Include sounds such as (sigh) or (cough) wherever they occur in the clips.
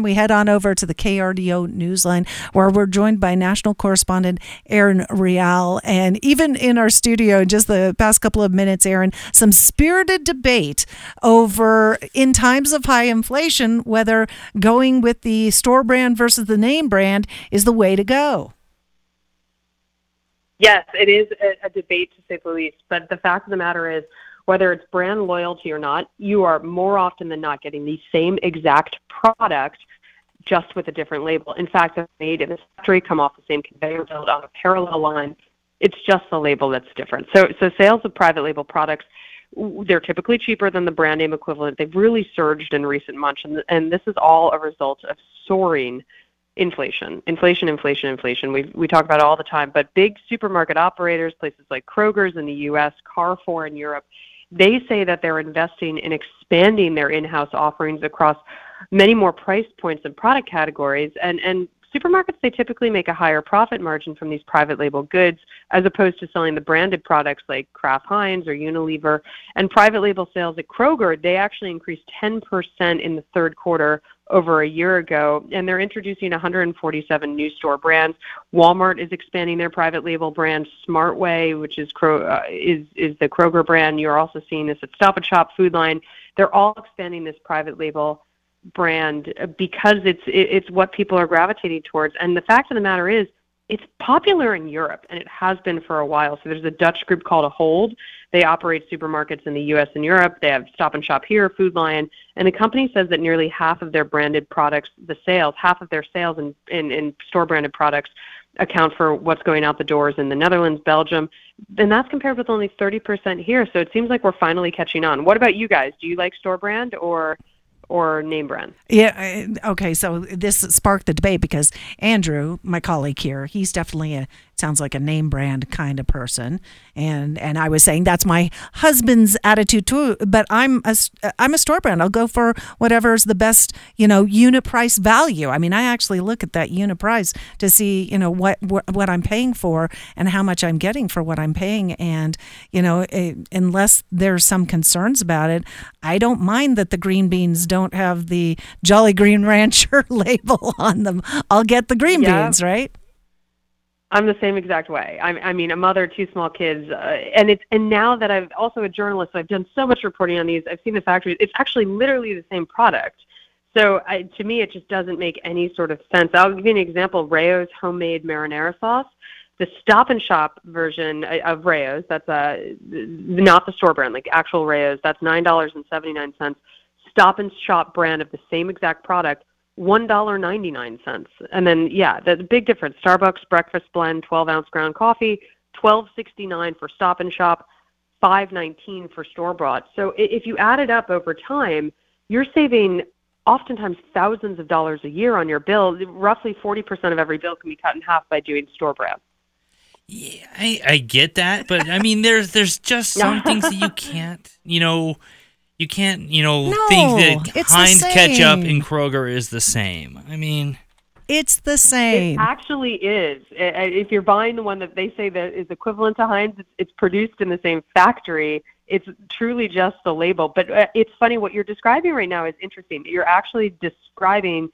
We head on over to the KRDO Newsline, where we're joined by national correspondent Aaron Rial. And even in our studio, just the past couple of minutes, Aaron, some spirited debate over, in times of high inflation, whether going with the store brand versus the name brand is the way to go. Yes, it is a, a debate to say the least. But the fact of the matter is, whether it's brand loyalty or not, you are more often than not getting the same exact product just with a different label. In fact, they're made in a factory, come off the same conveyor belt on a parallel line. It's just the label that's different. So, so sales of private label products, they're typically cheaper than the brand name equivalent. They've really surged in recent months, and, and this is all a result of soaring inflation, inflation, inflation, inflation. We we talk about it all the time. But big supermarket operators, places like Kroger's in the U.S., Carrefour in Europe, they say that they're investing in expanding their in-house offerings across many more price points and product categories. And and supermarkets they typically make a higher profit margin from these private label goods as opposed to selling the branded products like Kraft Heinz or Unilever and private label sales at Kroger they actually increased 10% in the third quarter over a year ago, and they're introducing 147 new store brands. Walmart is expanding their private label brand, Smartway, which is Kro- uh, is is the Kroger brand. You're also seeing this at Stop and Shop, Food Lion They're all expanding this private label brand uh, because it's it's what people are gravitating towards. And the fact of the matter is, it's popular in Europe, and it has been for a while. So there's a Dutch group called Ahold. They operate supermarkets in the U.S. and Europe. They have Stop and Shop here, Food Lion, and the company says that nearly half of their branded products, the sales, half of their sales in, in, in store branded products account for what's going out the doors in the Netherlands, Belgium, and that's compared with only 30% here. So it seems like we're finally catching on. What about you guys? Do you like store brand or or name brand. Yeah. Okay. So this sparked the debate because Andrew, my colleague here, he's definitely a sounds like a name brand kind of person. And and I was saying that's my husband's attitude too but I'm a I'm a store brand. I'll go for whatever's the best you know unit price value. I mean I actually look at that unit price to see you know what what, what I'm paying for and how much I'm getting for what I'm paying. And you know it, eh, unless there's some concerns about it I don't mind that the green beans don't have the Jolly Green Rancher (laughs) label on them. I'll get the green yeah. beans right I'm the same exact way. I, I mean, a mother, two small kids, uh, and it's and now that I've also a journalist, so I've done so much reporting on these. I've seen the factories. It's actually literally the same product. So I, to me, it just doesn't make any sort of sense. I'll give you an example: Rao's homemade marinara sauce. The Stop and Shop version uh, of Rao's, that's uh, not the store brand, like actual Rao's, that's nine dollars and seventy nine cents. Stop and Shop brand of the same exact product $1.99. And then, yeah, the, big difference Starbucks breakfast blend, 12 ounce ground coffee, $12.69 for stop and shop, $5.19 for store bought. So if you add it up over time, you're saving oftentimes thousands of dollars a year on your bill. Roughly 40% of every bill can be cut in half by doing store brand. Yeah, I, I get that, but I mean, there's there's just some things that you (laughs) can't, you know, you can't, you know, no, think that Heinz ketchup in Kroger is the same. I mean, it's the same. It actually is. If you're buying the one that they say that is equivalent to Heinz, it's, it's produced in the same factory. It's truly just the label. But uh, it's funny what you're describing right now is interesting. You're actually describing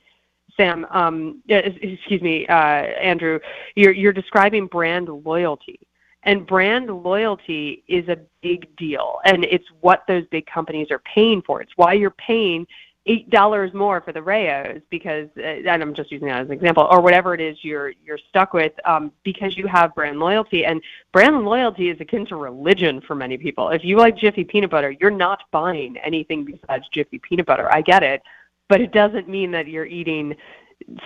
Sam, um, excuse me, uh, Andrew, you're, you're describing brand loyalty. And brand loyalty is a big deal. And it's what those big companies are paying for. It's why you're paying eight dollars more for the Rao's because, uh, and I'm just using that as an example, or whatever it is you're you're stuck with, um, because you have brand loyalty. And brand loyalty is akin to religion for many people. If you like Jiffy peanut butter, you're not buying anything besides Jiffy peanut butter. I get it, but it doesn't mean that you're eating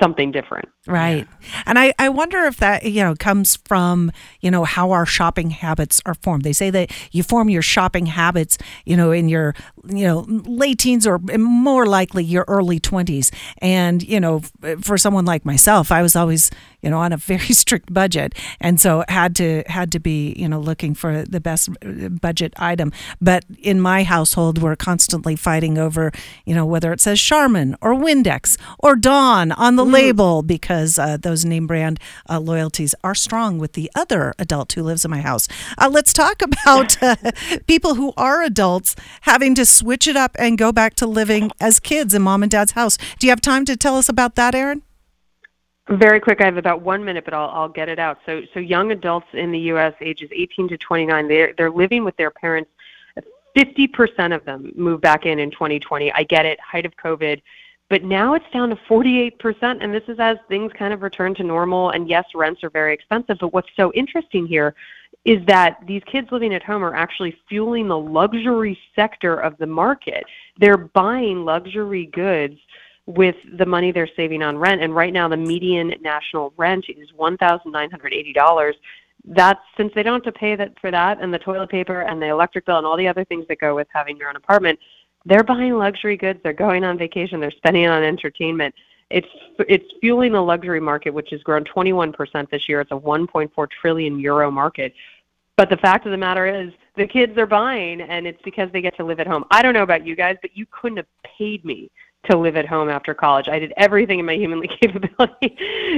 something different. Right. Yeah. And I, I wonder if that, you know, comes from, you know, how our shopping habits are formed. They say that you form your shopping habits, you know, in your, you know, late teens or more likely your early 20s. And, you know, for someone like myself, I was always, you know, on a very (laughs) strict budget. And so had to, had to be, you know, looking for the best budget item. But in my household, we're constantly fighting over, you know, whether it says Charmin or Windex or Dawn on the label because uh, those name brand uh, loyalties are strong with the other adult who lives in my house. Uh, let's talk (laughs) about uh, people who are adults having to switch it up and go back to living as kids in mom and dad's house. Do you have time to tell us about that, Erin? Very quick. I have about one minute, but I'll, I'll get it out. So, so young adults in the U.S. ages 18 to 29, they're they're living with their parents. 50% of them moved back in in 2020. I get it, height of COVID, but now it's down to 48%, and this is as things kind of return to normal. And yes, rents are very expensive, but what's so interesting here is that these kids living at home are actually fueling the luxury sector of the market. They're buying luxury goods with the money they're saving on rent. And right now, the median national rent is $1,980. That's since they don't have to pay that for that and the toilet paper and the electric bill and all the other things that go with having your own apartment. They're buying luxury goods. They're going on vacation. They're spending on entertainment. It's it's fueling the luxury market, which has grown 21% this year. It's a 1.4 trillion euro market. But the fact of the matter is, the kids are buying, and it's because they get to live at home. I don't know about you guys, but you couldn't have paid me to live at home after college. I did everything in my humanly (laughs) capability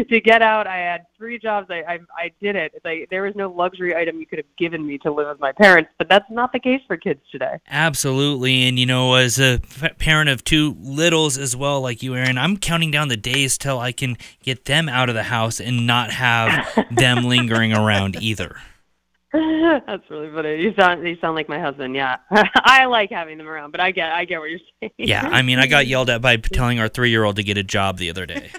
to get out. I had three jobs. I I, I did it. It's like there was no luxury item you could have given me to live with my parents, but that's not the case for kids today. Absolutely, and you know, as a parent of two littles as well, like you, Erin, I'm counting down the days till I can get them out of the house and not have them (laughs) lingering around either. (laughs) That's really funny. You sound you sound like my husband. Yeah, (laughs) I like having them around, but I get I get what you're saying. Yeah, I mean, I got yelled at by telling our three year old to get a job the other day.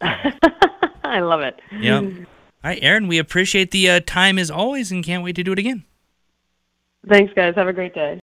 (laughs) I love it. Yeah. All right, Aaron. we appreciate the uh, time as always, and can't wait to do it again. Thanks, guys. Have a great day.